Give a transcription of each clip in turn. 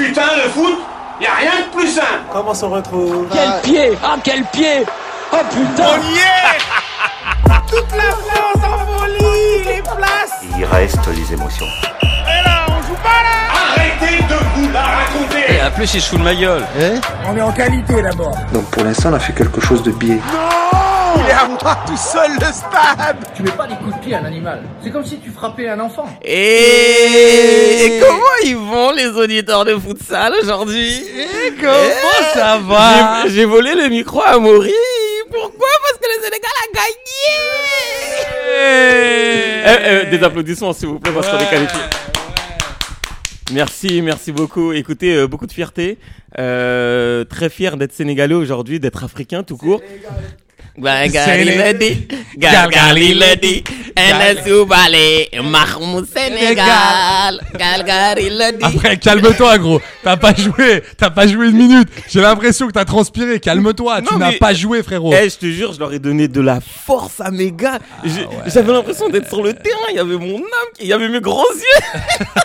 Putain, le foot, y a rien de plus simple. Comment s'en retrouve Quel pied Ah quel pied Oh putain y est Toute la France en folie Les places Il reste les émotions. Et là, on joue pas là Arrêtez de vous la raconter. Et en plus il se fout de ma gueule On est en qualité d'abord Donc pour l'instant, on a fait quelque chose de biais. Il est à moi tout seul le stade Tu mets pas des coups de pied à un animal. C'est comme si tu frappais un enfant. Et... et comment ils vont les auditeurs de futsal aujourd'hui? Et comment ça va? J'ai volé le micro à Maury. Pourquoi? Parce que le Sénégal a gagné. Eh, eh, des applaudissements s'il vous plaît parce qu'on est qualifié. Merci, merci beaucoup. Écoutez, euh, beaucoup de fierté. Euh, très fier d'être sénégalais aujourd'hui, d'être africain tout court. Il a dit, Galgal il a dit, Enes Soubale, Mahmoud Sénégal, Galgal il a dit. Après, calme-toi, gros. T'as pas joué. T'as pas joué une minute. J'ai l'impression que t'as transpiré. Calme-toi. Tu n'as mais- pas joué, frérot. Eh, je te jure, je leur ai donné de la force à mes gars. J'ai- J'avais l'impression d'être sur le terrain. Il y avait mon âme, il y avait mes grands yeux.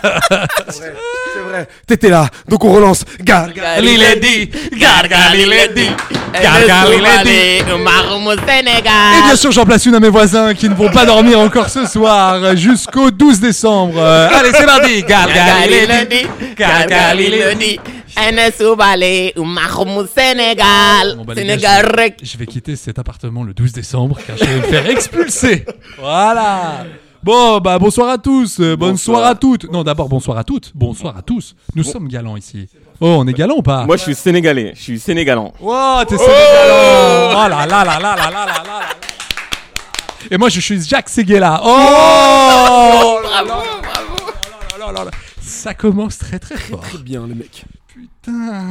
C'est vrai, t'étais là, donc on relance. Gare, gare. il a dit, Galgal il a dit, Galgal, il a dit, Mahmoud Et Sénégal. bien sûr, j'en place une à mes voisins qui ne vont pas dormir encore ce soir jusqu'au 12 décembre. Euh, allez, c'est mardi. Mahmoud Sénégal, Bon, bah, gars, Sénégal je, vais, rec. je vais quitter cet appartement le 12 décembre car je vais me faire expulser. Voilà. Bon, bah bonsoir à tous, euh, bonsoir Bonsoir. à toutes. Non, d'abord bonsoir à toutes, bonsoir à tous. Nous sommes galants ici. Oh, on est galants ou pas Moi, je suis sénégalais. Je suis sénégalant. Oh, t'es sénégalant Oh là là là là là là là là là Et moi, je suis Jacques Seguela. Oh Bravo, bravo. là là là là. Ça commence très très fort. Très bien, les mecs. Putain.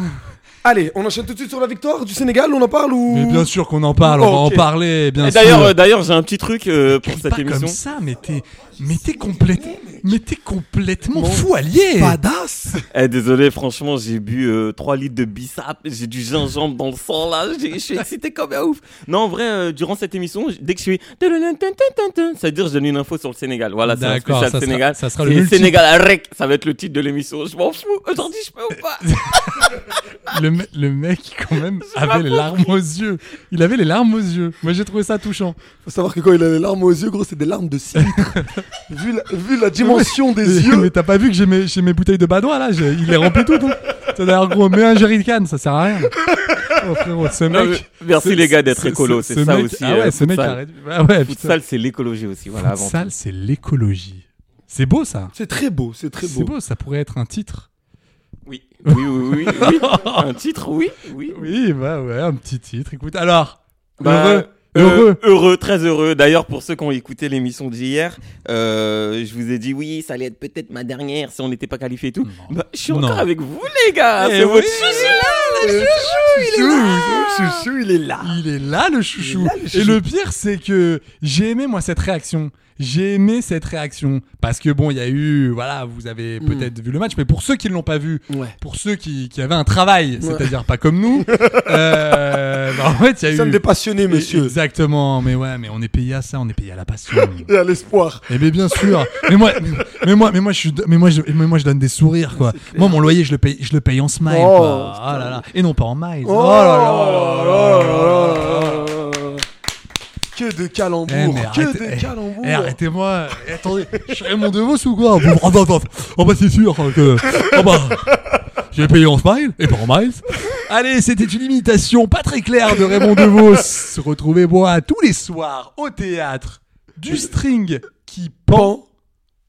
Allez, on enchaîne tout de suite sur la victoire du Sénégal, on en parle ou Mais bien sûr qu'on en parle, on va en parler, bien Et sûr. D'ailleurs, euh, d'ailleurs, j'ai un petit truc euh, pour cette pas émission. comme ça, mais t'es, mais t'es complètement, mais t'es complètement fou allié. Badass Eh, désolé, franchement, j'ai bu euh, 3 litres de bissap, j'ai du gingembre dans le sang là, je suis excité comme un ouf. Non, en vrai, euh, durant cette émission, dès que je suis. Ça veut dire que je donne une info sur le Sénégal. Voilà, c'est un spécial ça sera- Sénégal. ça sera le multi- Sénégal rec, ça va être le titre de l'émission. Je m'en fous. Aujourd'hui, je peux ou pas? Le, me- le mec, quand même, avait les larmes aux yeux. Il avait les larmes aux yeux. Moi, j'ai trouvé ça touchant. Faut savoir que quand il a les larmes aux yeux, gros, c'est des larmes de 6 litres. vu, la, vu la dimension des yeux. Mais t'as pas vu que j'ai mes, j'ai mes bouteilles de badois là? J'ai- Il les remplit toutes. Hein. D'ailleurs gros, mets un jerrycan, ça sert à rien. Oh frérot, ce Non, mec. mais merci les gars d'être écolo, ce- c'est ce ça mec- aussi. Ah ouais, euh, ce mec Ah ouais. Futsal, c'est l'écologie aussi, voilà. Futsal, c'est l'écologie. C'est beau ça. C'est très beau, c'est très beau. C'est beau, ça pourrait être un titre. Oui, oui, oui, oui, oui. Un titre, oui, oui. Oui, bah ouais, un petit titre. Écoute, alors, Bah, heureux, euh, heureux. heureux, très heureux. D'ailleurs, pour ceux qui ont écouté l'émission d'hier, euh, je vous ai dit oui, ça allait être peut-être ma dernière si on n'était pas qualifié et tout. Bah, je suis Non. encore avec vous, les gars. Eh C'est oui. votre chouchou là, le chouchou, il est là. Chouchou, il est là. Il est là le chouchou. Et le pire, c'est que j'ai aimé moi cette réaction. J'ai aimé cette réaction parce que bon, il y a eu, voilà, vous avez peut-être vu le match, mais pour ceux qui ne l'ont pas vu, Mm. Ouais. pour ceux qui, qui avaient un travail, c'est-à-dire pas comme nous, euh, bah, en fait, il y a Nous eu sommes des passionnés, monsieur. Exactement, mais ouais, mais on est payé à ça, on est payé à la passion. Et à l'espoir. Eh bien, bien sûr. Mais moi, mais moi, mais moi, je suis, mais moi, je, mais moi, je donne des sourires, quoi. Moi, mon loyer, je le paye, je le paye en smile, Oh, quoi. Ah là là. Et non pas en miles. Oh, Oh, là là là là là là. Que de calembours, Eh, que de eh, calembours. Eh, arrêtez-moi. Eh, attendez, je suis Raymond DeVos ou quoi Bon, attends, attends. Oh bah c'est sûr que. Oh bah. J'ai payé en smile et pas en miles. Allez, c'était une imitation pas très claire de Raymond DeVos. Retrouvez-moi tous les soirs au théâtre du string qui pend.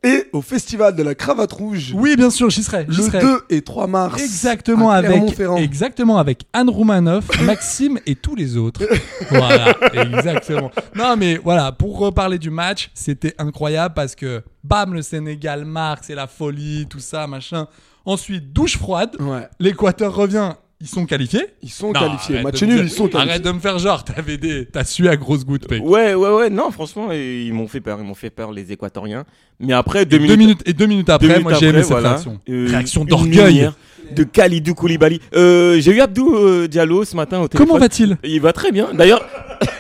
Et au festival de la Cravate Rouge Oui, bien sûr, j'y serai. le serai. 2 et 3 mars. Exactement à avec, exactement avec Anne Roumanoff, Maxime et tous les autres. voilà, exactement. Non mais voilà, pour reparler du match, c'était incroyable parce que bam, le Sénégal marque, c'est la folie, tout ça, machin. Ensuite, douche froide. Ouais. L'Équateur revient. Ils sont qualifiés Ils sont Non, qualifiés. arrête Match de me nul, dire- ils sont qualifiés. Arrête de me faire genre, t'avais des, t'as su à grosse goutte, mec. Ouais, ouais, ouais. Non, franchement, ils m'ont fait peur. Ils m'ont fait peur, les Équatoriens. Mais après, deux, Deux minutes et deux minutes après, deux minutes moi j'ai aimé cette voilà. réaction. Euh, réaction une d'orgueil. lumière De Khalidou Koulibaly. Euh, j'ai eu Abdou euh, Diallo ce matin au téléphone. Comment va-t-il? Il va très bien. D'ailleurs,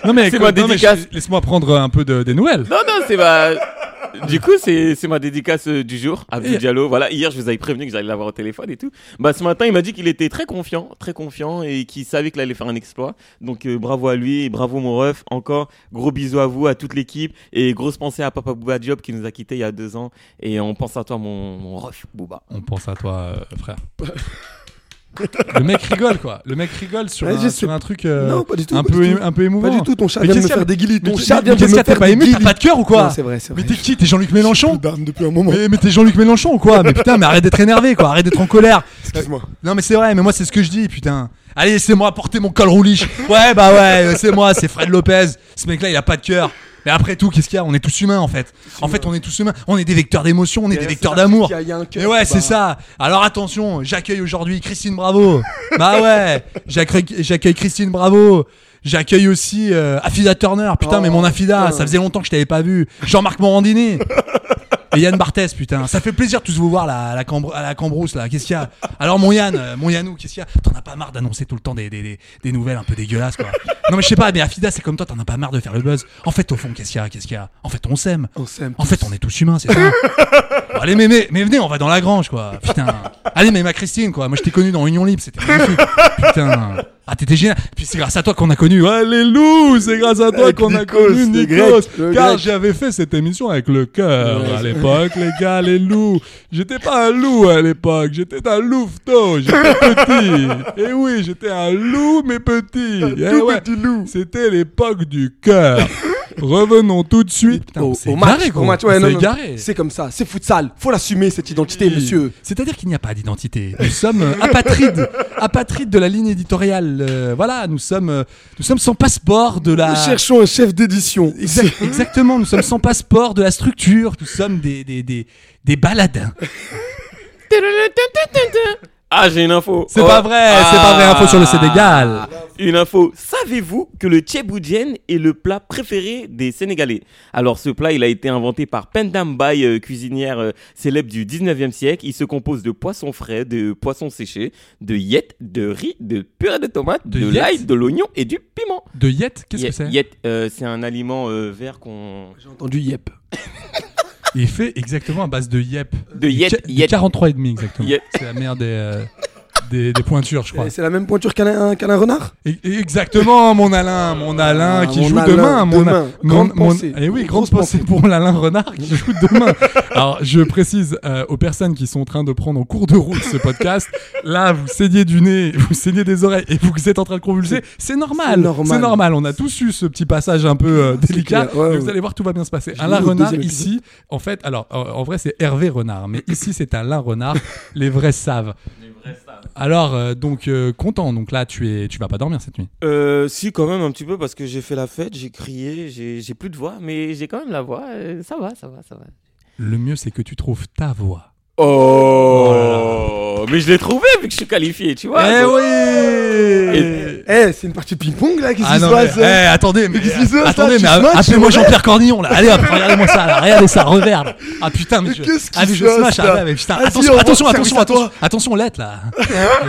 Non mais, C'est quoi- ma non, mais dédicace. je- laisse-moi prendre un peu de, des nouvelles. non, non, c'est ma. Du coup, c'est c'est ma dédicace euh, du jour, Abdou Diallo. Voilà, hier, je vous avais prévenu que j'allais l'avoir au téléphone et tout. Bah, ce matin, il m'a dit qu'il était très confiant, très confiant et qu'il savait qu'il allait faire un exploit. Donc, euh, bravo à lui et bravo mon ref. Encore, gros bisous à vous, à toute l'équipe et grosse pensée à Papa Bouba Diop qui nous a quittés il y a deux ans. Et on pense à toi, mon, mon ref, Bouba. On pense à toi, euh, frère. Le mec rigole quoi. Le mec rigole sur, Ouais, un, sur un truc euh, Non, pas du tout, un pas peu du é- tout. un peu émouvant. Pas du tout, ton chat Mais vient de me faire des. Mais Ton chat mais vient de me t'as pas aimé T'as pas de cœur ou quoi c'est vrai, c'est Mais vrai. t'es qui T'es Jean-Luc Mélenchon depuis un moment. mais, mais t'es Jean-Luc Mélenchon ou quoi Mais putain, mais arrête d'être énervé quoi, arrête d'être en colère. Excuse-moi. Non mais c'est vrai, mais moi c'est ce que je dis, putain. Allez, c'est moi porter mon col rouliche. Ouais, bah ouais, euh, c'est moi, c'est Fred Lopez. Ce mec-là, il a pas de cœur. Mais après tout, qu'est-ce qu'il y a? On est tous humains en fait. En fait, on est tous humains. On est des vecteurs d'émotion, on est des vecteurs d'amour. Mais ouais, c'est ça. Alors attention, j'accueille aujourd'hui Christine Bravo. bah ouais, j'accueille Christine Bravo. J'accueille aussi euh, Afida Turner. Putain, Oh, mais mon Afida, putain. ça faisait longtemps que je t'avais pas vu. Jean-Marc Morandini. Et Yann Barthès, putain, ça fait plaisir de tous vous voir là, à la, Cambr- à la Cambrousse là. Qu'est-ce qu'il y a? Alors mon Yann, euh, mon Yannou, qu'est-ce qu'il y a? T'en as pas marre d'annoncer tout le temps des, des, des, des nouvelles un peu dégueulasses quoi. Non mais je sais pas, mais Afida c'est comme toi, t'en as pas marre de faire le buzz. En fait au fond, qu'est-ce qu'il y a? Qu'est-ce qu'il y a? En fait on s'aime. On s'aime. En fait on est tous humains, c'est ça. Bon, allez mais, mais mais venez, on va dans la grange quoi. Putain. Allez mais ma Christine quoi. Moi je t'ai connu dans Union Libre, c'était magnifique. Putain. Ah t'étais génial. Puis c'est grâce à toi qu'on a connu. Loups, c'est grâce à toi Avec qu'on a connu Nikos. Car j'avais fait cette émission avec le cœur à l'époque, les gars, les loups. J'étais pas un loup à l'époque, j'étais un louveteau, j'étais petit. Et oui, j'étais un loup mais petit. Eh tout ouais, petit loup. C'était l'époque du cœur. Revenons tout de suite. Putain, Au, au match, gros. au match, ouais, non, non. C'est comme ça, c'est futsal. Faut l'assumer cette identité, monsieur. C'est-à-dire qu'il n'y a pas d'identité. Nous sommes euh, apatrides, apatrides de la ligne éditoriale. Euh, voilà, nous sommes, euh, nous sommes sans passeport de la. Nous cherchons un chef d'édition. Exact- exactement, nous sommes sans passeport de la structure. Nous sommes des des des, des baladins. Ah, j'ai une info. C'est Oh. pas vrai, c'est pas vrai. Info sur le Sénégal. Une info. Savez-vous que le tchéboudienne est le plat préféré des Sénégalais? Alors, ce plat, il a été inventé par Pendam Bay, euh, cuisinière euh, célèbre du 19e siècle. Il se compose de poissons frais, de poissons séchés, de yettes, de riz, de purée de tomates, De de, l'ail, de l'oignon et du piment. De Yet, qu'est-ce que c'est? yet, euh, c'est un aliment euh, vert qu'on. J'ai entendu yep. Il fait exactement à base de Yep. De Yet, Qua- Yet. 43 et demi exactement. Yet. C'est la meilleure des, euh, des des pointures, je crois. Et C'est la même pointure qu'un un renard Et- et Exactement, mon Alain, mon Alain Ah, qui mon joue Alain, demain. Mon, demain. mon- Grande mon- pensée. eh oui, grande pensée pensée. pour l'Alain Renard qui joue demain. Alors, je précise euh, aux personnes qui sont en train de prendre en cours de route ce podcast. Là, vous saignez du nez, vous saignez des oreilles et vous êtes en train de convulser. C'est normal. C'est normal. On a tous eu ce petit passage un peu euh, délicat. Ouais, mais vous allez voir, tout va bien se passer. Alain Renard ici, en fait, alors en vrai c'est Hervé Renard, mais ici c'est Alain Renard. Les vrais savent. Alors euh, donc euh, content. Donc là, tu es, tu vas pas dormir cette nuit. Euh, si, quand même un petit peu parce que j'ai fait la fête, j'ai crié, j'ai j'ai plus de voix, mais j'ai quand même la voix. ça va, ça va, ça va. Le mieux, c'est que tu trouves ta voix. Oh, mais je l'ai trouvé vu que je suis qualifié, tu vois. eh donc- oui Eh, c'est une partie ping-pong là, qu'est-ce qui se mais, passe eh, hein attendez, mais, qu'est-ce qui se passe, là attendez, Tu mais smashes, appelez-moi Jean-Pierre Cornillon là. Allez hop, regardez-moi ça, là. regardez ça, revers. là. Ah putain, mais, Mais je, qu'est-ce qui ah, mais se je passe, smash, là ah, ouais, mais putain, Vas-y, attention, va attention, faire attention, ça, attention, toi. attention, lettre là. Eh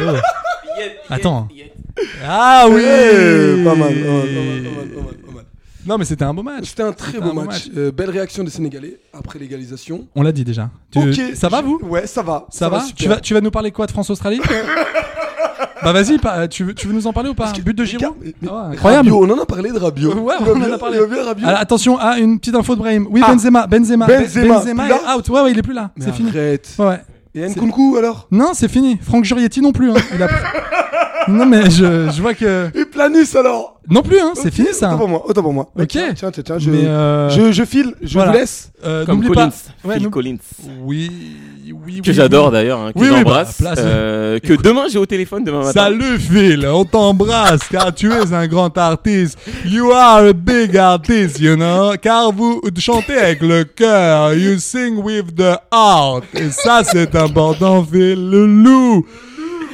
oh. Attends. Ah oui, Eh, Pas mal, pas mal, pas mal, pas mal, pas mal, pas mal. Non, mais c'était un beau match. C'était un très beau un match. match. Euh, belle réaction des Sénégalais après l'égalisation. On l'a dit déjà. Tu- Ok. Ça va vous? Ouais, ça va. Ça, va, tu, vas, tu vas nous parler quoi de France-Australie? Bah vas-y, tu, veux, tu veux nous en parler ou pas? But de Giroud mais- mais Ah ouais, Incroyable Rabiot, on en a parlé de Rabiot. Ouais, on en a parlé. Rabiot. Alors, attention, ah, une petite info de Brahim. Oui, Ah. Benzema, Benzema, Be- Benzema, est out. Ouais, ouais, il est plus là. C'est fini. arrête. Ouais. Et Nkunku alors? Non, c'est fini. Franck Jurietti non plus. hein. Il a... non mais je, je vois que Et Planus alors non plus hein, c'est fini ça. Autant pour moi, autant pour moi. Ok. Tiens, tiens, tiens, je, euh, je, je file, je voilà. vous laisse. Euh, Comme n'oublie Collins. pas. Ouais, Phil nous- Collins. Oui, oui, Que oui, j'adore oui. d'ailleurs, hein, que Oui, oui, j'embrasse. bah, euh, que demain j'ai au téléphone demain matin. Salut Phil, on t'embrasse car tu es un grand artiste. You are a big artist, you know. Car vous chantez avec le cœur. You sing with the heart. Et ça, c'est important, Phil. Le loup.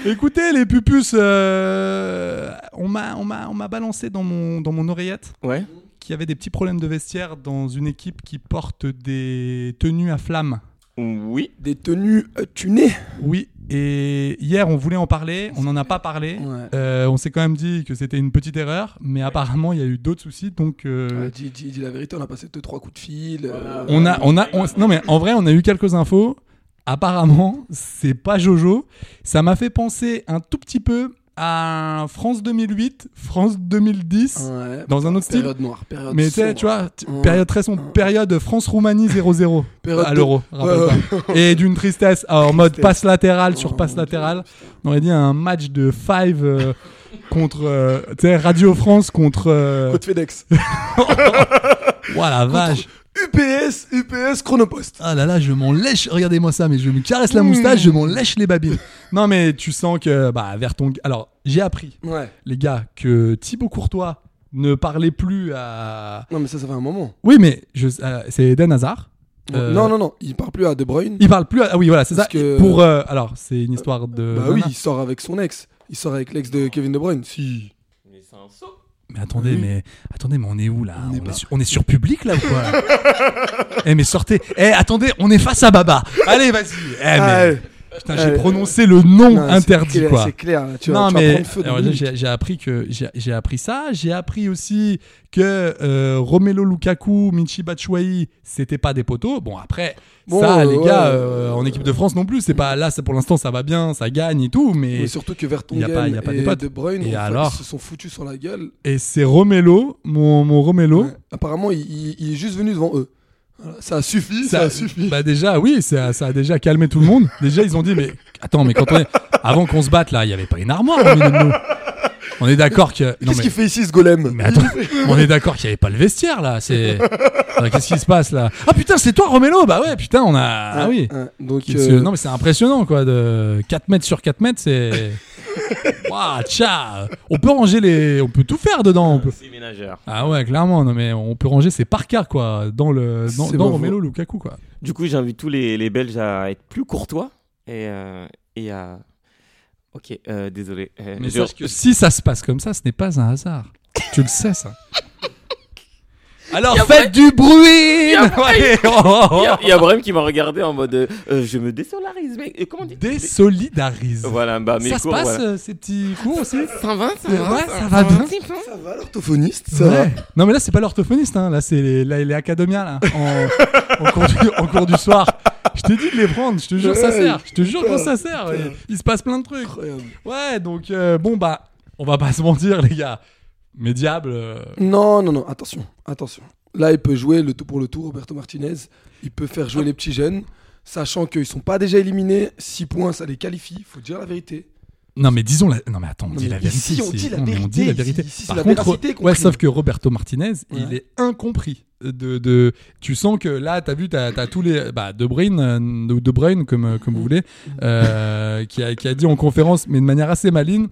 Écoutez, les pupus, euh, on m'a, on m'a, on m'a balancé dans mon, dans mon oreillette Ouais. qu'il y avait des petits problèmes de vestiaire dans une équipe qui porte des tenues à flammes. Oui. Des tenues euh, tunées. Oui, et hier on voulait en parler, on n'en a pas parlé. Ouais. Euh, on s'est quand même dit que c'était une petite erreur, mais apparemment il y a eu d'autres soucis, donc euh, Ouais, dis, dis- dis la vérité, on a passé 2-3 coups de fil. euh, on a, on a, on- non mais en vrai on a eu quelques infos. Apparemment c'est pas Jojo. Ça m'a fait penser un tout petit peu à France 2008, France 2010. Ouais, Dans un autre style. Période noire. Période Mais tu sais, sombre. tu vois, t- Ouais. période très sombre, période France-Roumanie 0-0 Période à de- l'euro, Ouais. Et d'une tristesse, alors, en mode passe latéral sur Oh, passe mon latéral. Dieu, On aurait dit un match de five euh, contre, euh, tu sais, Radio France contre. euh, FedEx. Voilà, vache. UPS, UPS Chronopost. Ah là là, je m'en lèche. Regardez-moi ça, mais je me caresse la moustache, je m'en lèche les babines. Non, mais tu sens que, bah, vers ton. Alors, j'ai appris, Ouais. les gars, que Thibaut Courtois ne parlait plus à. Non, mais ça, ça fait un moment. Oui, mais je, euh, c'est Eden Hazard. Euh, Non, non, non, il parle plus à De Bruyne. Il parle plus. À... Ah oui, voilà, c'est ça. Parce que- Pour euh, alors, c'est une histoire de. Bah oui, nana. il sort avec son ex. Il sort avec l'ex de Kevin De Bruyne. Si. Mais c'est un saut. Mais attendez, Oui. mais attendez, mais on est où là On on, est sur, on est sur public là ou quoi Eh mais sortez. Eh attendez, on est face à Baba. Allez, vas-y. Eh mais. Putain, j'ai ouais. prononcé le nom Non, interdit clair, quoi. C'est clair. Tu, vas- non tu mais feu alors, j'ai j'ai appris que j'ai j'ai appris ça. J'ai appris aussi que euh, Romelu Lukaku, Michi Batshuayi, c'était pas des poteaux. Bon après, Bon, ça euh, les ouais. gars, euh, en équipe de France non plus, c'est pas là. c'est pour l'instant, ça va bien, ça gagne et tout, mais Mais surtout que y a pas- y Vertonghen a pas des et potes. De Bruyne Et fait, alors ils se sont foutus sur la gueule. et c'est Romelo, mon mon Romelo. Ouais. Apparemment, il, il- il est juste venu devant eux. Ça a suffi, ça, a suffi. Bah déjà, oui, ça, ça a déjà calmé tout le monde. Déjà, ils ont dit, mais attends, mais quand on est, avant qu'on se batte là, il y avait pas une armoire au milieu de nous. On est d'accord que. Qu'est-ce mais- qu'il fait ici, ce golem Mais attends, on est d'accord qu'il y avait pas le vestiaire là. C'est. Qu'est-ce qui se passe là? Ah putain, c'est toi Romelo Bah ouais, putain, on a. Ah oui. Donc, euh, Non mais c'est impressionnant quoi, de 4 mètres sur 4 mètres, c'est. Waouh, tcha On peut ranger les. On peut tout faire dedans. On peut... C'est ménageur. Ah ouais, clairement, non mais on peut ranger ses parkas quoi, dans le. Dans, C'est dans faux. Lukaku quoi. Du coup, j'invite tous les, les Belges à être plus courtois et, euh, et à. Ok, euh, désolé. Euh, Mais je- sache que si ça se passe comme ça, ce n'est pas un hasard. tu le sais, ça. Alors faites du bruit Il y a- Brahim qui m'a regardé en mode euh, euh, je me désolarise, mec. Et comment on dit? Désolidarise. Voilà, bah mes ça se cours, passe, voilà. euh, ces petits cours aussi? Ça va, ça Ouais, va, ça va bien. Ça va, l'orthophoniste Ça Ouais. va? Non mais là c'est pas l'orthophoniste, hein. là c'est les, là, les académiens là, en, en cours du, en cours du soir. Je t'ai dit de les prendre, je te jure ça sert, je te jure que ça sert. Il se passe plein de trucs. Incroyable. Ouais donc euh, bon bah on va pas se mentir les gars, mais diable. euh, Non, non, non, attention, attention. Là, il peut jouer le tout pour le tout, Roberto Martinez. Il peut faire jouer les petits jeunes, sachant qu'ils sont pas déjà éliminés. 6 points, ça les qualifie, faut dire la vérité. Non mais disons la... non mais attends on Non, dit mais la vérité. ici, on dit la mais on dit la vérité, vérité. ici, Par la contre, ouais sauf que Roberto Martinez il est incompris. De, de tu sens que là t'as vu t'as as tous les bah De Bruyne euh, ou De Bruyne comme euh, comme vous voulez euh, qui a qui a dit en conférence mais de manière assez maligne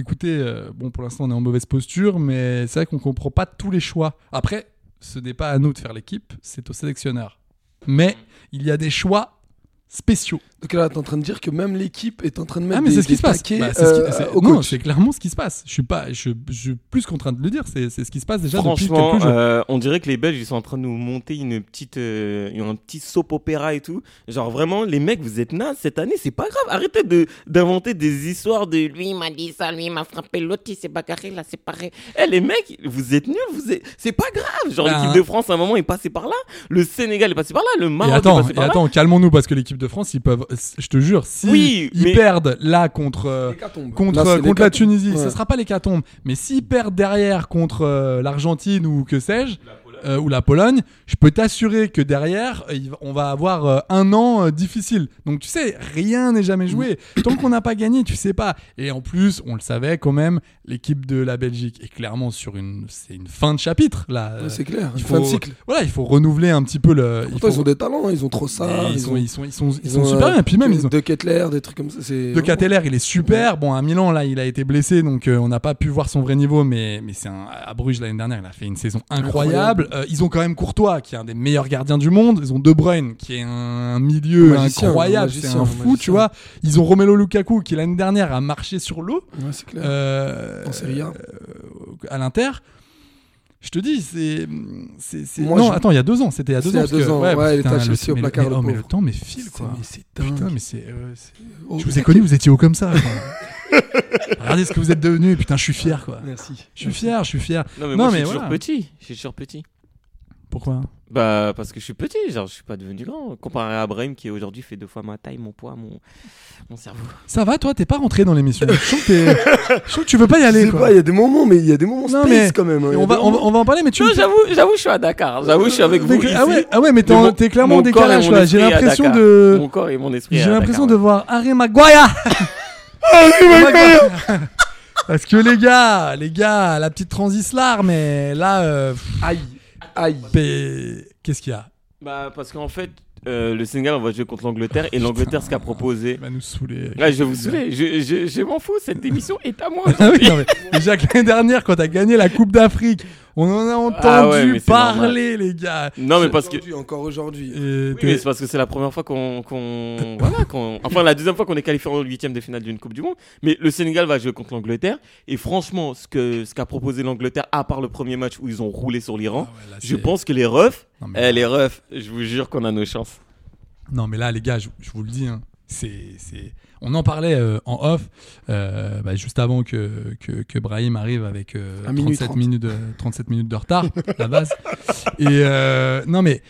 écoutez euh, bon pour l'instant on est en mauvaise posture mais c'est vrai qu'on comprend pas tous les choix. Après ce n'est pas à nous de faire l'équipe c'est au sélectionneur. Mais il y a des choix spéciaux Donc là, t'es en train de dire que même l'équipe est en train de mettre ah mais des, c'est ce qui des se passe. Bah, c'est ce qui- euh, c'est- au non, coach. c'est clairement ce qui se passe. Je suis pas, je, je suis plus qu'en train de le dire. C'est c'est ce qui se passe déjà depuis Franchement, quelques jours. euh, on dirait que les Belges ils sont en train de nous monter une petite, euh, un petit soap opéra et tout. Genre vraiment, les mecs, vous êtes nazes cette année, c'est pas grave. Arrêtez de d'inventer des histoires de lui il m'a dit ça, lui il m'a frappé, l'autre il s'est bagarré, là c'est pareil. Eh les mecs, vous êtes nuls, vous êtes, c'est pas grave. Genre Ah. l'équipe de France à un moment est passé par là, le Sénégal est passé par là, le Et Maroc est attends, passé et par là. attends, calmons-nous parce que l'équipe de France, ils peuvent, je te jure, si Oui, ils mais- perdent là contre euh, contre Là, c'est contre la. Tunisie, Ouais. ce sera pas l'hécatombe, mais s'ils perdent derrière contre euh, l'Argentine ou que sais-je, euh, ou la Pologne, je peux t'assurer que derrière, euh, on va avoir euh, un an euh, difficile. Donc tu sais, rien n'est jamais joué. Tant qu'on n'a pas gagné, tu sais pas. Et en plus, on le savait quand même, l'équipe de la Belgique est clairement sur une, c'est une fin de chapitre là. Ouais, c'est clair, Il faut, fin de cycle. Voilà, il faut renouveler un petit peu le. il Pourtant, faut- ils ont des talents, hein, ils ont trop ça. Ils, sont, ils sont, ils sont, ils sont ont, super bien. Puis même, de- ils ont. De Kettler, des trucs comme ça. De Cateller, il est super. Bon, à Milan, là, il a été blessé, donc on n'a pas pu voir son vrai niveau. Mais, mais c'est un, à Bruges l'année dernière, il a fait une saison incroyable. Euh, ils ont quand même Courtois, qui est un des meilleurs gardiens du monde. Ils ont De Bruyne, qui est un milieu magicien, incroyable. C'est un fou, tu vois. Ils ont Romelu Lukaku, qui l'année dernière a marché sur l'eau Ouais, c'est clair. euh, En Serie A. euh, à l'Inter. Je te dis, c'est. c'est, non, je- attends, il y a deux ans. C'était il y a deux ans. il y a deux que- ans. Ouais, il était à le- Chelsea au mais- placard, mais- le oh, mais le pauvre. temps, mais file, quoi. mais c'est. Putain, mais c'est. euh, c'est- Oh, je vous ai connu, vous étiez haut comme ça. quoi. Regardez ce que vous êtes devenu. Putain, je suis fier, quoi. Merci. Je suis fier, je suis fier. Non, mais Non, moi, je mais suis toujours petit. Je suis toujours petit. Pourquoi Bah, parce que je suis petit, genre, je suis pas devenu grand. Comparé à Brahim qui aujourd'hui fait deux fois ma taille, mon poids, mon, mon cerveau. Ça va, toi? T'es pas rentré dans l'émission. Je sens que, t'es- je sens que tu veux pas y Je aller, sais quoi. pas, il y a des moments, mais il y a des moments Non, space mais- quand même. hein. On, va, on, va, moments- on va en parler, mais tu Non, j'avoue, j'avoue, je suis à Dakar. J'avoue, je suis avec vous. Ici. ah ouais, ah ouais, mais t'es mon- clairement en décalage, là. J'ai l'impression de- Mon corps et mon esprit. J'ai l'impression de voir Harry Maguire. Parce que les gars, les gars, la petite transislar, mais là, euh, Aïe, aïe. qu'est-ce qu'il y a? Bah, parce qu'en fait, euh, le Sénégal, on va jouer contre l'Angleterre. Et l'Angleterre, ce qu'a proposé. Il va nous saouler. Ouais, je vais vous saouler. Je, je, je m'en fous. Cette émission est à moi. Ah oui, non, mais déjà que l'année dernière, quand t'as gagné la Coupe d'Afrique, on en a entendu Ah ouais, c'est parler, les gars. Non, mais parce que. Encore aujourd'hui. Oui, mais c'est parce que c'est la première fois qu'on, voilà, qu'on, enfin la deuxième fois qu'on est qualifié en huitième de finale d'une Coupe du Monde. Mais le Sénégal va jouer contre l'Angleterre et franchement, ce que, ce qu'a proposé l'Angleterre, à part le premier match où ils ont roulé sur l'Iran, Ah ouais, je pense que les refs, Non, mais- eh, les refs, je vous jure qu'on a nos chances. Non, mais là, les gars, je, je vous le dis, hein, c'est, c'est... on en parlait euh, en off, euh, bah, juste avant que, que, que Brahim arrive avec euh, Un minute 37, trente. minutes de, 37 minutes de retard, la base. Et euh, non, mais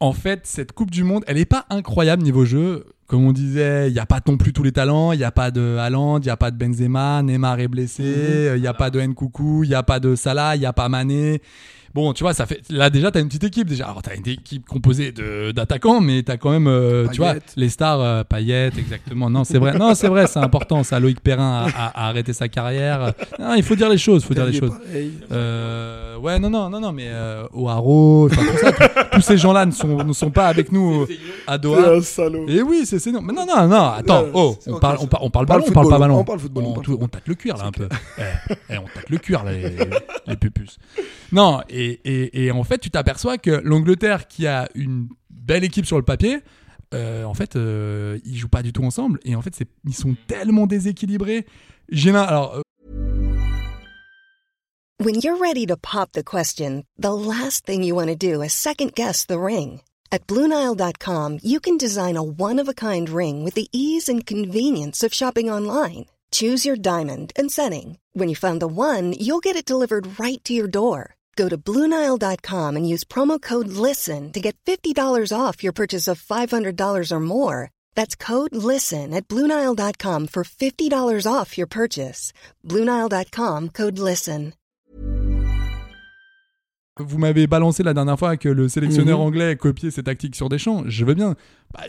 en fait, cette Coupe du Monde, elle est pas incroyable niveau jeu. Comme on disait, il n'y a pas non plus tous les talents. Il n'y a pas de Haaland, il n'y a pas de Benzema, Neymar est blessé, euh, il n'y a pas de Nkoukou, il n'y a pas de Salah, il n'y a pas Mané. Bon, tu vois, ça fait là déjà t'as une petite équipe déjà. Alors t'as une équipe composée de d'attaquants, mais t'as quand même, euh, tu vois, les stars euh, Payet, exactement. Non, c'est vrai. Non, c'est vrai, c'est important. Ça, Loïc Perrin a, a- a arrêté sa carrière. Non, il faut dire les choses. Il faut dire les choses. Euh, ouais, non, non, non, non, mais euh, au Haro, enfin, tout ça, tous- ces gens-là ne sont, ne sont pas avec nous à C'est Doha. un salaud. Et oui, c'est c'est non. Mais non, non, non. Attends. Oh, on parle, on, par- on parle on parle ballon, on parle pas ballon. on parle football, on On, parle tout- football. on tâte le cuir là un peu. Eh, eh, on tâte le cuir là, les, les pupus. Non, et, et, et en fait, tu t'aperçois que l'Angleterre, qui a une belle équipe sur le papier, euh, en fait, euh, ils jouent pas du tout ensemble. Et en fait, ils sont tellement déséquilibrés. L'un- alors, euh, When you're ready to pop the question, the last thing you want to do is second guess the ring. At Bluenile.com, you can design a one of a kind ring with the ease and convenience of shopping online. Choose your diamond and setting. When you find the one, you'll get it delivered right to your door. Go to Bluenile.com and use promo code LISTEN to get $50 off your purchase of $500 or more. That's code LISTEN at Bluenile.com for $50 off your purchase. Bluenile.com code LISTEN. vous m'avez balancé la dernière fois que le sélectionneur Mhm. anglais copiait ses tactiques sur Deschamps. Je veux bien. Bah,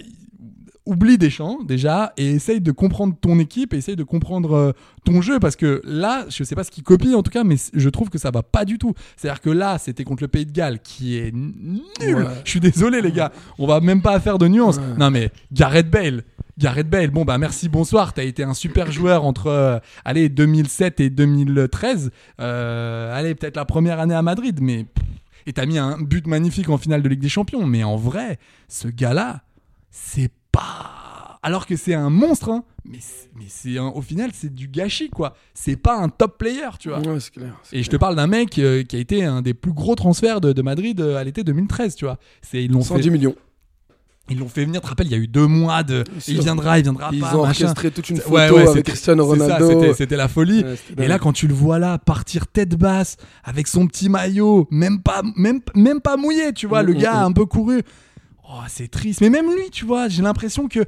oublie Deschamps déjà et essaye de comprendre ton équipe et essaye de comprendre euh, ton jeu parce que là, je sais pas ce qu'il copie en tout cas, mais je trouve que ça va pas du tout. C'est-à-dire que là, c'était contre le Pays de Galles qui est nul. Ouais. Je suis désolé les gars, on va même pas faire de nuances. Non mais Gareth Bale. Gareth Bale, bon bah merci, bonsoir, t'as été un super joueur entre euh, allez 2007 et 2013. Euh, allez peut-être la première année à Madrid, mais et t'as mis un but magnifique en finale de Ligue des Champions. Mais en vrai, ce gars-là, c'est pas. Alors que c'est un monstre, hein, mais c'est- mais c'est un- au final c'est du gâchis quoi. C'est pas un top player, tu vois. Ouais, clair. Et je te parle d'un mec euh, qui a été un des plus gros transferts de, de Madrid euh, à l'été 2013, tu vois. C'est ils l'ont 110 fait, millions. ils l'ont fait venir. Tu te rappelles, il y a eu deux mois de. Il viendra, il viendra Ils pas. ont machin. orchestré toute une photo Ouais, ouais, avec c'était- Cristiano Ronaldo. la folie. Ouais, Et là, quand tu le vois là partir tête basse avec son petit maillot, même pas, même, même pas mouillé, tu vois, le Mm, gars mm, a un peu couru. Oh, c'est triste. Mais même lui, tu vois, j'ai l'impression que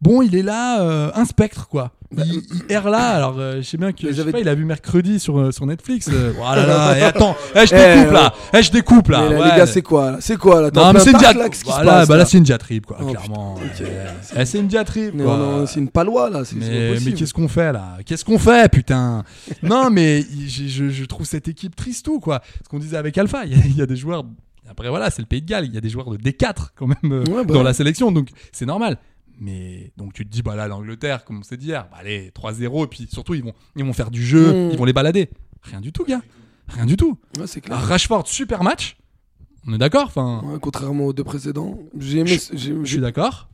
bon, il est là, euh, un spectre, quoi. Il, il erre là, alors euh, je sais bien que je sais pas, il a vu mercredi sur, euh, sur Netflix. euh, oh là là, et attends, eh, je découpe là, eh, je découpe là. Là, ouais. les gars, c'est quoi là? C'est quoi là? Non, mais c'est dia- là se voilà, passe bah là c'est une diatribe quoi, Oh, clairement. Eh, c'est une diatribe quoi. on- on- C'est une palois là, Mais, qu'est-ce qu'on fait là? Qu'est-ce qu'on fait putain? Non mais je, je- je trouve cette équipe triste tout quoi. Ce qu'on disait avec Alpha, il y, a- il y a des joueurs. Après voilà, c'est le Pays de Galles, il y a des joueurs de D4 quand même euh, Ouais, bah dans la sélection, donc c'est normal. Mais donc tu te dis bah là l'Angleterre, comme on s'est dit hier, bah, allez 3-0 et puis surtout ils vont ils vont faire du jeu, Mm. ils vont les balader. Rien du tout gars, rien du tout. Ouais, c'est Alors, clair. Rashford super match, on est d'accord Enfin, Ouais, contrairement aux deux précédents, j'ai aimé. Je- j'ai- je suis d'accord.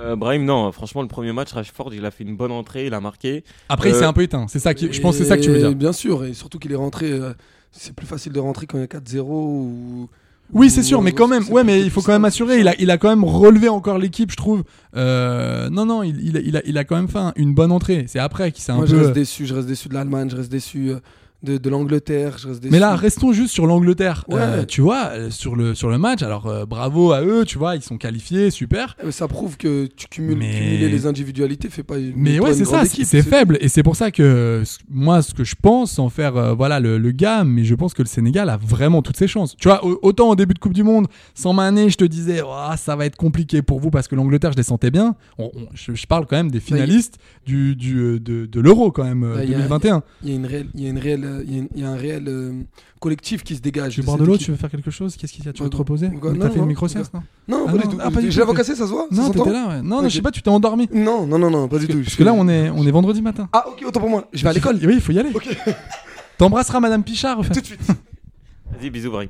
Euh, Brahim, non, franchement, le premier match, Rashford, il a fait une bonne entrée, il a marqué. Après il Euh, s'est un peu éteint, c'est ça qui, je pense que c'est ça que tu veux dire. Bien sûr, et surtout qu'il est rentré. euh, C'est plus facile de rentrer quand il y a 4-0 ou. Oui, c'est sûr, mais quand même, ouais, mais il faut quand même assurer. Il a, il a quand même relevé encore l'équipe, je trouve. Euh, non, non, il, il, a- il a, quand même fait un- une bonne entrée. C'est après qu'il s'est un Moi, je peu. reste déçu. Je reste déçu de l'Allemagne, je reste déçu euh, de, de l'Angleterre. Mais là, restons juste sur l'Angleterre. Ouais. Euh, tu vois, euh, sur le, sur le match, alors euh, bravo à eux, tu vois, ils sont qualifiés, super. Mais ça prouve que tu cumules, Mais- cumuler les individualités fait pas. Mais ouais, c'est ça, c'est faible. Et c'est pour ça que moi, ce que je pense, sans faire euh, voilà le, le gars, mais je pense que le Sénégal a vraiment toutes ses chances. Tu vois, au- autant au début de Coupe du Monde, sans Mané, je te disais, Ouah, ça va être compliqué pour vous parce que l'Angleterre, je les sentais bien. On- on- je, je parle quand même des finalistes du, du, de, de l'Euro quand même, euh, Bah, il y a- 2021. Il y a une réelle, il y a une réelle, il y a une- il y a un réel euh, collectif qui se dégage. Tu veux de l'eau, tu veux faire quelque chose? Qu'est-ce qu'il y a Tu veux Ouais, te reposer? T'as non, fait une non, micro-sieste, non? Non, Ah pas non, du tout. ah, pas du Je tout, cassé, ça se voit Non, t'étais là, ouais. Non, non, je sais pas, tu t'es endormi. Non, non, non, non, pas du tout. Parce que là, on est, on est vendredi matin. Ah, ok, autant pour moi. Je vais à l'école. Oui, il faut y aller. Ok, T'embrasseras Madame Pichard, enfin. tout de suite. Vas-y, bisous, Brahim.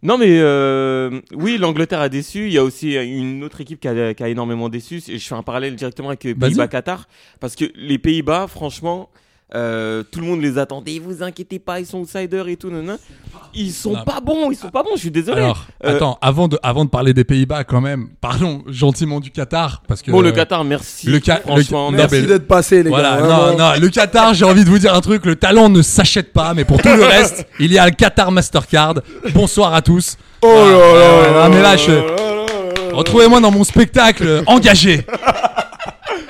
Non, mais euh, oui, l'Angleterre a déçu. Il y a aussi une autre équipe qui a, qui a énormément déçu. Et je fais un parallèle directement avec. Pays-Bas-Qatar. Parce que les Pays-Bas, franchement, euh, tout le monde les attendait. Vous inquiétez pas, ils sont outsiders et tout. nanana. Ils sont Non. pas bons, ils sont pas bons, je suis désolé. Alors, Euh, attends, avant de, avant de parler des Pays-Bas, quand même, parlons gentiment du Qatar. Parce que, Bon, le Qatar, merci. le Ca- franchement, le- merci. D'être passé, les Voilà, gars. non, non, le Qatar, j'ai envie de vous dire un truc, le talent ne s'achète pas, mais pour tout le reste, il y a le Qatar Mastercard. Bonsoir à tous. Oh là là Ah, non, mais là, je... Retrouvez-moi dans mon spectacle euh, engagé.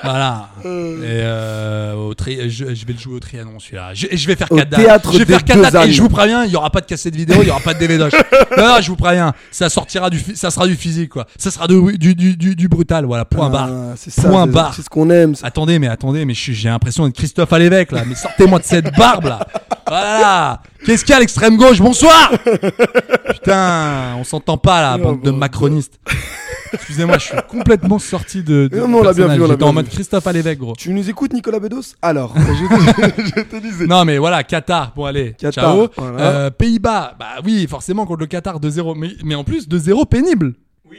Voilà. Et euh, au tri- je, je vais le jouer au Trianon celui-là. Je, je vais faire Au 4 dates. Je vais faire 4 deux dates. Et je vous préviens, il y aura pas de cassette vidéo, il y aura pas de DVD. non, non, je vous préviens. Ça sortira du, ça sera du physique quoi. Ça sera du, du, du, du, du brutal. Voilà. Point Ah, barre. C'est ça. Point barre. C'est ce qu'on aime. ça. Attendez, mais attendez, mais j'ai l'impression d'être Christophe à l'évêque là. Mais sortez-moi de cette barbe là. Voilà. Qu'est-ce qu'il y a à l'extrême gauche? Bonsoir. Putain, on s'entend pas là, bande de macronistes. Excusez-moi, je suis complètement sorti de. de Non, mais on l'a bien vu, J'étais en mode Christophe à l'évêque, gros. Tu nous écoutes, Nicolas Bedos? Alors, je te, je te disais. Non mais voilà, Qatar, bon allez, Qatar, ciao. voilà. Euh, Pays-Bas, bah oui, forcément contre le Qatar 2-0, mais, mais en plus 2-0 pénible.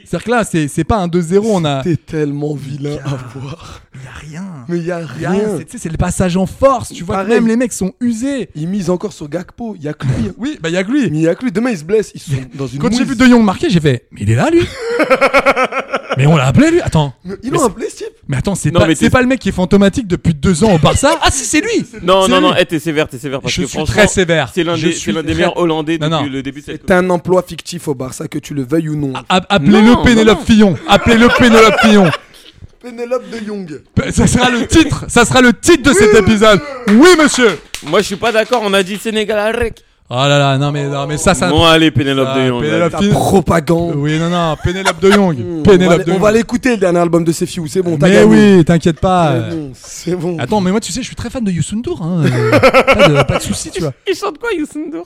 C'est-à-dire que là, c'est c'est pas un 2-0, on a... T'es tellement vilain à voir. Y a rien. Mais il y a Y a rien. c'est- tu sais, C'est le passage en force, tu vois même les mecs sont usés. Il mise encore sur Gakpo. Il y a que lui. Oui, bah y a que lui. Mais il y a que lui. Demain, il se blesse. Ils sont dans une Quand j'ai vu De Jong marquer, j'ai fait, mais il est là lui Mais on l'a appelé lui Attends, Mais Ils l'ont appelé, ce type. mais attends, c'est pas, c'est le mec qui est fantomatique depuis deux ans au Barça Ah si, c'est lui Non, non, lui. non, eh, t'es sévère, t'es sévère. Parce Je que suis très sévère. C'est l'un Je des, suis c'est l'un des très- meilleurs Hollandais Non, depuis non. le début de cette C'est un emploi fictif au Barça, que tu le veuilles ou non. Appelez-le Pénélope. Fillon Appelez-le Pénélope Fillon Pénélope de Jong. Ça sera le titre, ça sera le titre de cet épisode. Oui, monsieur. Moi, je suis pas d'accord. On a dit Sénégal à rec. Oh là là, non mais non mais ça ça. Bon, allez, Pénélope Ah, de Jong. Pénélope Ta Fillon. propagande. Oui, non non, Pénélope de Jong. On va Pénélope On va l'écouter, le dernier album de Sefiu. C'est bon, t'as Mais gagné. oui, t'inquiète pas. C'est bon, C'est bon. Attends, mais moi tu sais, je suis très fan de Youssou N'Dour. Hein. pas de, pas de soucis, tu vois. Il chante quoi, Youssou N'Dour?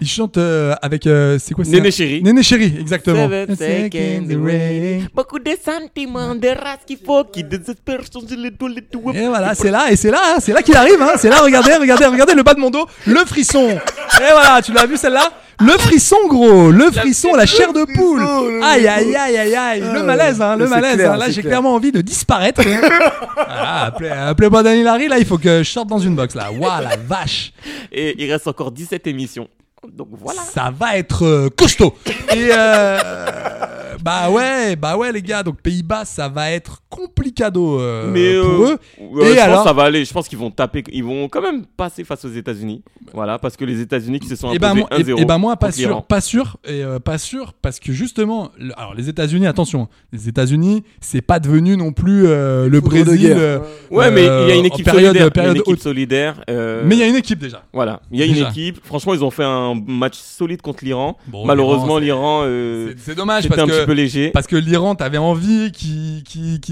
Il chante euh, avec euh, c'est quoi c'est Néné un- Chéri. Néné Chéri, exactement. Seven seconds rating. Beaucoup de sentiments, de race qu'il faut, qui désespère changer les doigts, les doigts. Et voilà, c'est là, et c'est là, hein, c'est là qu'il arrive, hein, c'est là, regardez, regardez, regardez le bas de mon dos, le frisson. Et voilà, tu l'as vu celle-là? Le frisson, gros, le frisson, la chair de poule. le- Aïe, aïe, aïe, aïe, aïe, le Ah, malaise, hein, le c'est malaise. clair, hein. Là, c'est j'ai clair. clairement envie de disparaître. hein. Voilà, appelez, appelez-moi Daniel Larry, là, il faut que je sorte dans une box, là. Waouh, la vache. Et il reste encore 17 émissions. Donc voilà. Ça va être euh, costaud. Et euh, bah ouais, bah ouais les gars. Donc Pays-Bas, ça va être complicado euh, Mais pour euh, eux. ouais, Et je alors pense que ça va aller. Je pense qu'ils vont taper. Ils vont quand même passer face aux États-Unis. Voilà, parce que les États-Unis qui se sont Et ben, imposés moi, et- 1-0. et ben moi pas sûr, pas sûr et euh, pas sûr parce que justement, le- alors les États-Unis, attention, les États-Unis, c'est pas devenu non plus euh, le Brésil. euh, Ouais, mais il y a une équipe période, solidaire. Il y a période une équipe solidaire. euh, Mais il y a une équipe déjà. Voilà, il y a une équipe. Franchement, ils ont fait un match solide contre l'Iran. Bon, Malheureusement, l'Iran, euh, C'est- dommage parce un que petit peu léger. parce que l'Iran, t'avais envie qu'ils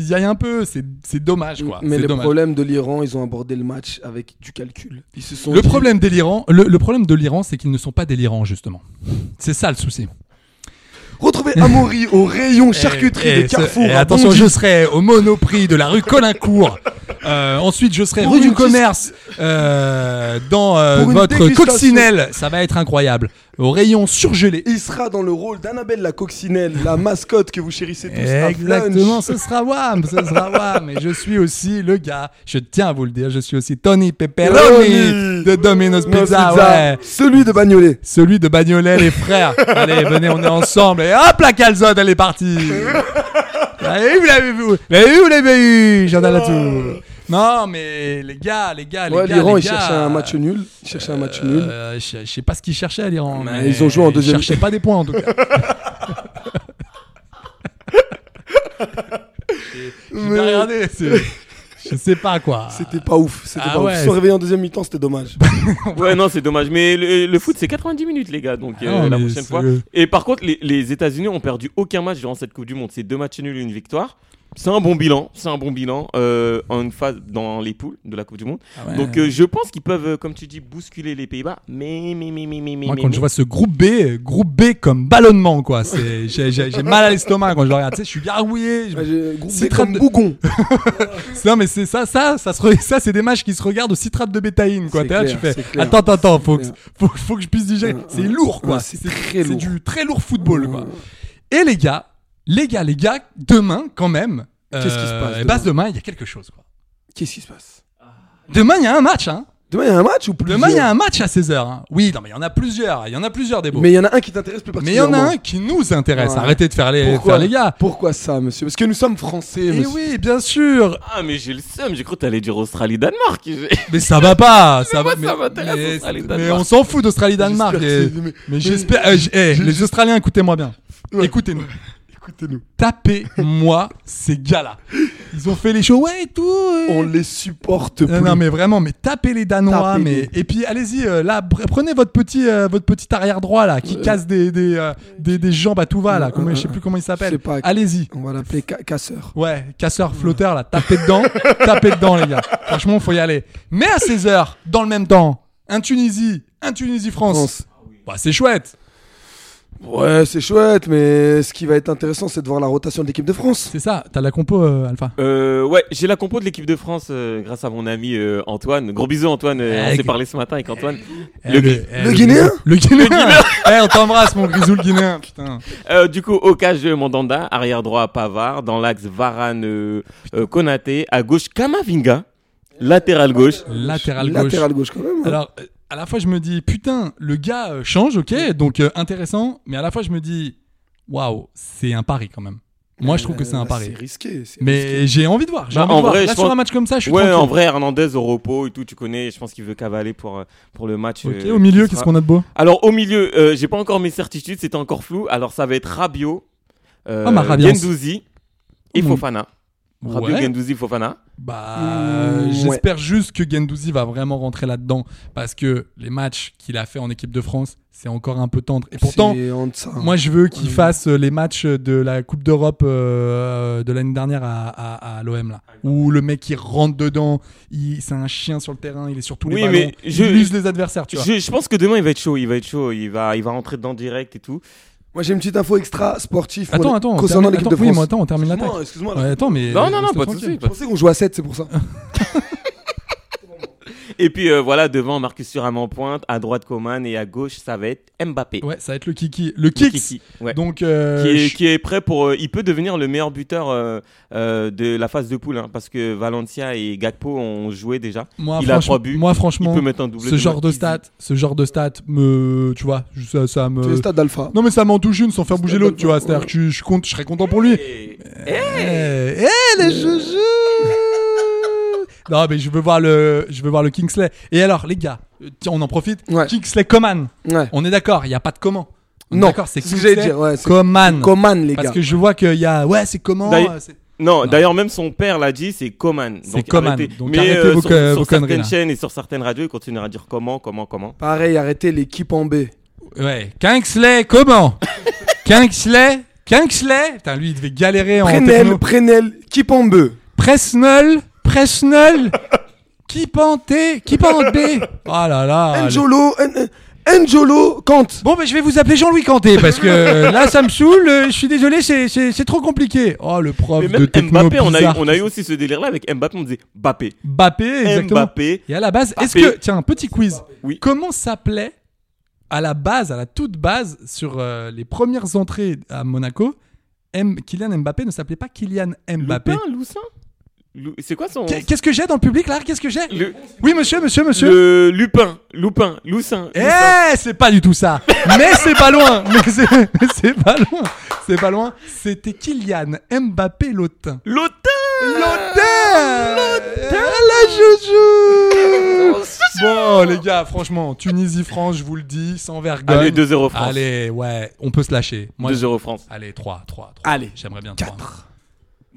y aillent un peu. C'est c'est dommage quoi. Mais le dommage. problème de l'Iran, ils ont abordé le match avec du calcul. Ils se sont Le dit- problème de l'Iran, le, le problème de l'Iran, c'est qu'ils ne sont pas délirants justement. C'est ça le souci. Retrouvez Amaury au rayon charcuterie Et- de Carrefour. et à attention, Bondy. je serai au Monoprix de la rue Colincourt. Euh, ensuite, je serai rue du commerce euh, dans euh, votre coccinelle. Ça va être incroyable. Au rayon surgelé. Il sera dans le rôle d'Annabelle la coccinelle, la mascotte que vous chérissez tous. Exactement, ce sera Wam, ce sera Wam. Et je suis aussi le gars, je tiens à vous le dire, je suis aussi Tony Pepperoni de Domino's Nos Pizza, ouais. Celui de Bagnolet. Celui de Bagnolet, les frères. Allez, venez, on est ensemble. Et hop, la calzone, elle est partie. Vous l'avez vu, vous l'avez vu. Vous l'avez vu, vous l'avez vu. J'en ai là-tout. Non, mais les gars, les gars, les Ouais, gars. l'Iran, les il gars, cherchait un match nul. Il cherchait un match nul. euh, je, sais pas ce qu'ils cherchaient à l'Iran. Mais mais ils ont joué en deuxième- Ils cherchaient pas des points en tout cas. J'ai Mais- pas regardé, Je sais pas quoi. C'était pas ouf. C'était Ah pas ouais, ouf. Se sont réveillés en deuxième mi-temps, c'était dommage. Ouais, non, c'est dommage. Mais le, le foot, c'est 90 minutes, les gars. Donc, Ah euh, non, la prochaine fois. Et par contre, les, les États-Unis ont perdu aucun match durant cette Coupe du Monde. C'est deux matchs nuls et une victoire. C'est un bon bilan. C'est un bon bilan euh, en une phase dans les poules de la Coupe du Monde. Ah ouais. Donc, euh, je pense qu'ils peuvent, euh, comme tu dis, bousculer les Pays-Bas. Mais, mais, mais, mais, mais, mais. Moi, mais, quand mais- je vois ce groupe B, groupe B comme ballonnement, quoi. C'est, j'ai, j'ai- j'ai mal à l'estomac quand je le regarde. Tu sais, je suis gargouillé. je- Groupe B Citrate comme de- Bougon. Non, mais c'est ça, ça, ça, se ça, c'est des matchs qui se regardent au citrate de bétaïne, quoi. C'est là, clair, tu fais. c'est clair. Attends, attends, attends, faut, que, clair. faut, faut que je puisse digérer. C'est lourd, quoi. Ouais, c'est très lourd. du très lourd football, quoi. Et les gars, les gars, les gars, demain, quand même. Qu'est-ce qui se passe eh ben, demain demain, il y a quelque chose, quoi. Qu'est-ce qui se passe Demain, il y a un match, hein. Demain, il y a un match ou plus Demain, il y a un match à 16h. Hein. Oui, non, mais il y en a plusieurs. Il y en a plusieurs des beaux. Mais il y en a un qui t'intéresse plus Mais il y en particulièrement. a un qui nous intéresse. Ouais. Arrêtez de faire les, Pourquoi faire les gars. Pourquoi ça, monsieur? Parce que nous sommes français, Et monsieur. oui, bien sûr. Ah, mais j'ai le seum. J'ai cru que t'allais dire Australie-Danemark. Mais ça va pas. Ça va. moi, ça m'intéresse, mais, Australie-Danemark. mais on s'en fout d'Australie-Danemark. Et- mais- Mais j'espère. euh, j- eh, les Australiens, écoutez-moi bien. Ouais. Écoutez-nous. Écoutez-nous. Tapez-moi ces gars-là. Ils ont fait les shows, ouais et tout. euh. On les supporte Non, plus. non, mais vraiment, mais tapez les Danois, Tapez-les. mais et puis allez-y, euh, là, pre- prenez votre petit, euh, votre petit arrière droit là, qui casse des des, euh, des des jambes à tout va là, Euh, comment, euh, je sais plus comment il Je s'appelle. sais pas. Allez-y. On va l'appeler ca- casseur. Ouais, casseur flotteur là, tapez dedans, tapez dedans les gars. Franchement, faut y aller. Mais à 16h, dans le même temps, un Tunisie, un Tunisie France. France. Bah c'est chouette. Ouais, c'est chouette, mais ce qui va être intéressant, c'est de voir la rotation de l'équipe de France. C'est ça, t'as la compo euh, Alpha. Euh, ouais, j'ai la compo de l'équipe de France euh, grâce à mon ami euh, Antoine. Gros bisous Antoine, euh, Eh, on s'est parlé ce matin avec Antoine. Eh, Le- eh, le Guinéen Le Guinéen Eh, on t'embrasse mon grisou le Guinéen, putain. Euh, du coup, au cage Mandanda, arrière droit Pavard, dans l'axe Varane, Konaté, à gauche Kamavinga, latéral gauche. Latéral gauche. Latéral gauche quand même. hein. Alors, euh, à la fois, je me dis, putain, le gars euh, change, ok, donc euh, intéressant, mais à la fois, je me dis, waouh, c'est un pari quand même. Moi, je trouve que c'est un Euh, pari. C'est risqué. Mais j'ai envie de voir. J'ai Bah, envie en de voir. vrai, Là, je sur pense- un match comme ça, je suis Ouais, tranquille. en vrai, Hernandez au repos et tout, tu connais. Je pense qu'il veut cavaler pour, euh, pour le match. Ok, euh, au milieu, qu'est-ce sera- qu'on a de beau? Alors, au milieu, euh, j'ai pas encore mes certitudes, c'était encore flou. Alors, ça va être Rabiot, euh, Ah, ma. Gendouzi et Mmh. Fofana. Rabiot, Ouais. Gendouzi, Fofana. Bah, Mmh, j'espère juste que Gendouzi va vraiment rentrer là-dedans parce que les matchs qu'il a fait en équipe de France, c'est encore un peu tendre. Et pourtant, deçà. moi, je veux qu'il fasse euh, les matchs de la Coupe d'Europe euh, de l'année dernière à, à, à l'OM là, où le mec il rentre dedans, il, c'est un chien sur le terrain, il est sur tous les Oui, ballons, mais je- il use les adversaires, tu vois. Je, je pense que demain, il va être chaud. Il va être chaud. Il va, il va rentrer dedans direct et tout. Moi, j'ai une petite info extra sportive Attends, les- attends, on concernant l'équipe de oui, France. mais attends, on termine l'attaque. Excuse-moi, excuse-moi. Ouais, attends, mais Non, non, non, pas de soucis. Je pensais qu'on jouait à 7, c'est pour ça. Et puis euh, voilà, devant Marcus Thuram en pointe, à droite Coman et à gauche ça va être Mbappé. Ouais, ça va être le Kiki. Le Le Kicks. Kiki, ouais. Donc, euh, qui, est, je- qui est prêt pour. euh, il peut devenir le meilleur buteur euh, euh, de la phase de poule, hein, parce que Valencia et Gakpo ont joué déjà. moi, il a franchement, trois buts. moi, Il franchement, peut mettre un doublé. ce genre de stats, ce genre de stats me, tu vois, ça, ça C'est le me. stade d'Alpha. Non mais ça m'en touche une sans faire C'est bouger l'autre, tu vois. C'est-à-dire que je, je, compte, je serais content pour lui. Et- Eh, eh, les joujous Non mais je veux voir le, je veux voir le Kingsley. Et alors les gars, tiens, on en profite. Ouais. Kingsley Coman. Ouais. On est d'accord, il y a pas de comment. On Non, d'accord, c'est c'est ce que j'allais Kingsley dire, ouais, Coman. Coman, les Parce gars. que je vois qu'il y a, ouais, c'est comment. Non, Non. d'ailleurs même son père l'a dit, c'est Coman. C'est Coman. arrêtez. Donc, Mais arrêtez euh, vos sur, sur vos conneries, certaines là. chaînes et sur certaines radios, il continuera à dire comment, comment, comment. Pareil, arrêtez l'équipe en B. Ouais, Kingsley, comment? Kingsley, Kingsley? Putain, lui, il devait galérer en Prenel, techno. Prenel, équipe en B. Presnel, Presnel. Qui panté, qui panté. Oh là là. Njolo, N- Njolo, Kant. Bon, ben je vais vous appeler Jean-Louis Canté parce que euh, là, ça me saoule. euh, Je suis désolé, c'est- c'est c'est trop compliqué. Oh, le prof Mais de même techno Mbappé, on a, eu, bizarre. on a eu aussi ce délire-là avec Mbappé, on disait Mbappé. Mbappé, exactement. Mbappé. Et à la base, est-ce Mbappé. que tiens un petit quiz. Oui. Comment s'appelait à la base, à la toute base, sur euh, les premières entrées à Monaco, M Kylian Mbappé ne s'appelait pas Kylian Mbappé. Lupin, Loussin Lou- C'est quoi son. Qu'est- Qu'est-ce que j'ai dans le public là? Qu'est-ce que j'ai? Le, Oui, monsieur, monsieur, monsieur. le Lupin, Lupin, Loussin. Eh, c'est pas du tout ça. Mais c'est pas loin. Mais c'est pas loin. C'est pas loin. C'était Kylian Mbappé Lotin. Lotin Lotin La joujou Bon, les gars, franchement, Tunisie-France, je vous le dis, sans vergogne. Allez, 2-0 France. Allez, ouais, on peut se lâcher. Moi, 2-0 France. Allez, 3, 3, 3. Allez, J'aimerais bien 3. 4.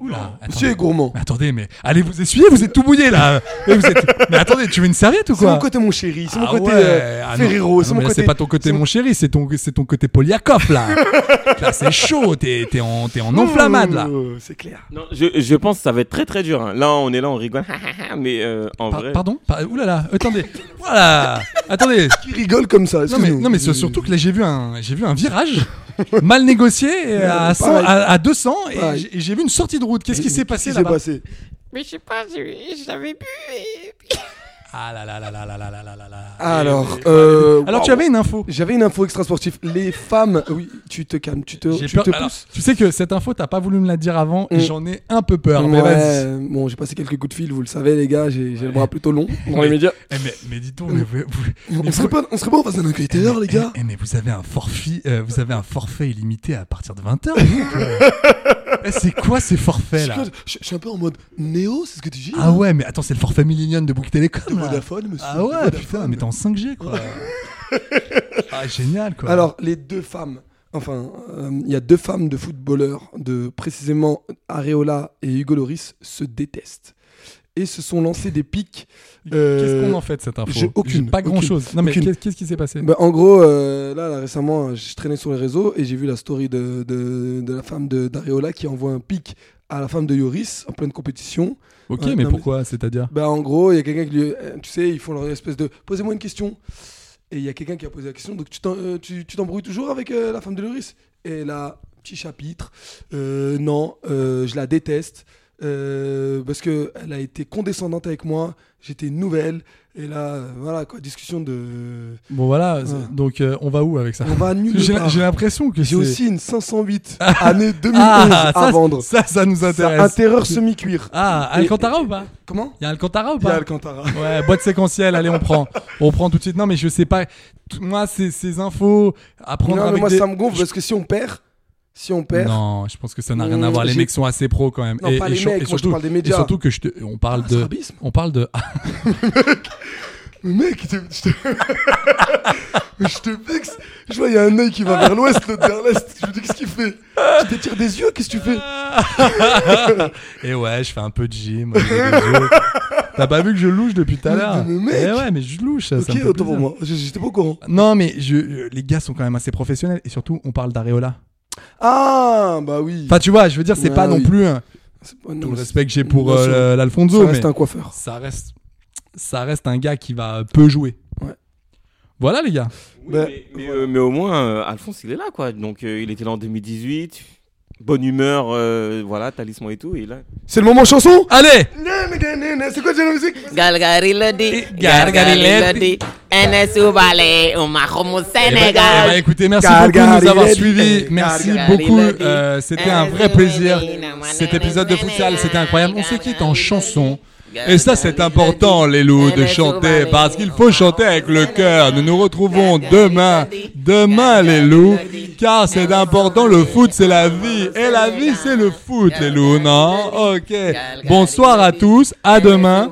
Oula, Monsieur est gourmand. Mais attendez, mais allez vous essuyer, vous êtes tout mouillé là. Et vous êtes... Mais attendez, tu veux une serviette ou C'est quoi mon côté mon chéri, c'est mon Ah côté ouais. euh, Ah. Ferrero, c'est mon mais là, côté. C'est pas ton côté c'est mon chéri, c'est ton, c'est ton côté Poliakov là. là c'est chaud, t'es, t'es en, t'es en enflammade là. Oh, C'est clair. Non, je, je pense que ça va être très très dur. hein. Là, on est là, on rigole. mais euh, en Par- vrai. pardon? Par- Oulala, attendez. Voilà. Attendez. Qui rigole comme ça Non mais, non mais c'est surtout que là j'ai vu un j'ai vu un virage mal négocié à, 100, pareil. à, à 200 et Pareil. j'ai- et j'ai vu une sortie de route. Qu'est-ce qui s'est passé Qu'est-ce là-bas passé Mais je sais pas, je- j'avais bu et... Ah là là là là là là là là là. Alors, euh, Alors tu avais une info. J'avais une info extra sportive. Les femmes, oui, tu te calmes, tu te, tu peur- te alors, pousses. tu sais que cette info t'as pas voulu me la dire avant et Mm. j'en ai un peu peur. Mais vas-y. Bon, j'ai passé quelques coups de fil, vous le savez, les gars, j'ai le bras plutôt long dans les médias. Eh, mais, mais dis-donc, mais vous, vous- On serait pas, on serait pas en face d'un enquêteur, les gars. Eh, mais vous avez un forfait, euh, vous avez un forfait illimité à partir de 20h. c'est quoi ces forfaits là Je je suis un peu en mode Néo, c'est ce que tu dis Ah ouais, mais attends, c'est le forfait Millennium de Bouygues De Télécom. là. Vodafone, monsieur. Ah de ouais, Vodafone. putain, mais t'es en 5G quoi. ah génial quoi. Alors, les deux femmes, enfin, euh, il y a deux femmes de footballeurs, de précisément Areola et Hugo Loris, se détestent. Et se sont lancés des pics. qu'est-ce euh, qu'on en fait de cette info j'ai aucune, Pas grand chose. aucune, non mais qu'est-ce qui s'est passé Bah, en gros, euh, là, là, récemment, je traînais sur les réseaux et j'ai vu la story de, de, de la femme de- d'Areola qui envoie un pic à la femme de Yoris en pleine compétition. Ok, mais non, pourquoi C'est-à-dire? Bah, en gros, il y a quelqu'un qui lui. euh, Tu sais, ils font leur espèce de. Posez-moi une question. Et il y a quelqu'un qui a posé la question. Donc, tu euh, t'embrouilles toujours avec euh, la femme de Loris Et là, petit chapitre. euh, non, euh, je la déteste. Euh, parce que elle a été condescendante avec moi. J'étais nouvelle. Et là, euh, voilà quoi, discussion de. Bon voilà, donc euh, on va où avec ça On va nulle J'ai part. j'ai l'impression que J'ai c'est- aussi une 508 année 2011 ah, à ça, vendre. Ça, ça nous intéresse. un terreur semi-cuir. Ah, Alcantara ou pas Comment Il y a Alcantara ou Il y a pas Alcantara. Ouais, boîte séquentielle, allez, on prend. On prend tout de suite. Non, mais je sais pas. Moi, ces, ces infos à prendre Non, mais moi des... ça me gonfle parce que si on perd, si on perd, Non, je pense que ça n'a rien Mmh, à voir. Les j'ai- mecs sont assez pros quand même. Non, pas les sur- mecs, moi, je te surtout, parle des et médias. surtout que je te, on parle Ah, de, on parle de. Mais mec, je te, je te... Vexe. Je vois, il y a un œil qui va vers l'ouest, l'autre vers l'est. Je me dis, qu'est-ce qu'il fait? Tu t'étires des yeux, qu'est-ce que tu fais? Et ouais, je fais un peu de gym. T'as pas vu que je louche depuis tout à l'heure? mais mec. Eh ouais, mais je louche. Ça, ça Ok, me fait autant pour moi. J'étais pas au courant. Non, mais je, les gars sont quand même assez professionnels et surtout, on parle d'Areola. Ah, bah oui. Enfin, tu vois, je veux dire, c'est Ah pas non oui. plus un- C'est pas- non, tout le respect que j'ai pour euh, l'Alfonso, Ça mais reste un coiffeur. ça reste, ça reste un gars qui va peu jouer. Ouais. Voilà les gars. Oui, Bah, mais, mais, euh, mais au moins, euh, Alphonse, il est là, quoi. Donc, euh, il était là en 2018. bonne humeur, euh, voilà, talisman et tout. Et là, C'est le moment chanson? Allez C'est quoi déjà la musique? Galgari Eh ben, eh ben, écoutez, merci beaucoup de nous avoir suivis. Merci beaucoup. Euh, c'était un vrai plaisir. Cet épisode de futsal, c'était incroyable. On se quitte en chanson. Et ça, c'est important, les loups, de chanter, parce qu'il faut chanter avec le cœur. Nous nous retrouvons demain, demain, les loups, car c'est important. Le foot, c'est la vie, et la vie, c'est le foot, les loups, non? Ok. Bonsoir à tous. À demain.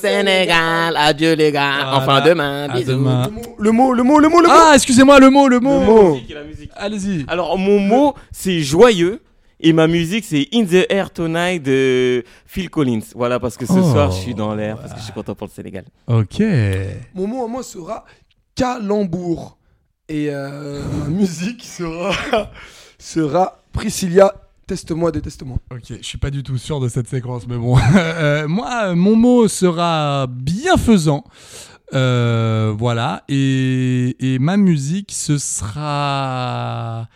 Sénégal. Adieu les gars. Enfin demain. À Bisous. demain. Le mot, le mot, le mot, le mot Ah, excusez-moi, le mot, le mot. mot. Allez-y. Alors, mon mot, c'est joyeux. Et ma musique, c'est In the Air Tonight de Phil Collins. Voilà, parce que ce Oh. soir, je suis dans l'air, parce que je suis content pour le Sénégal. Ok. Mon mot à moi sera calembour. Et euh, ma musique sera, sera Priscilla, teste-moi, déteste-moi. Ok, je suis pas du tout sûr de cette séquence, mais bon. Euh, moi, mon mot sera bienfaisant. Euh, voilà. Et, et ma musique, ce sera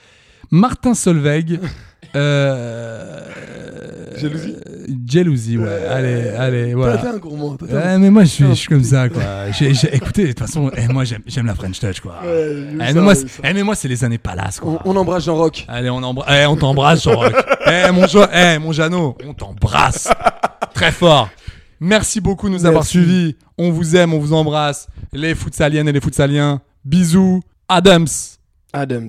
Martin Solveig. Euh, Jalousie Jalousie, ouais. Allez, allez, T'as été voilà. un gourmand. t'as un- Ouais, mais moi, je suis, je suis comme ça, quoi. J'ai- j'ai- écoutez, de toute façon, eh, moi, j'aime la French Touch, quoi. Ouais, Eh, ça, moi, eh, mais moi, c'est les années palace, quoi. on, on embrasse Jean-Roch. Allez, on. Eh, on t'embrasse, Jean-Roch. eh, mon, jo eh, mon Jeannot, on t'embrasse. Très fort. Merci beaucoup de nous avoir suivis. On vous aime, on vous embrasse. Les futsaliennes et les futsaliens. Bisous. Adams. Adams.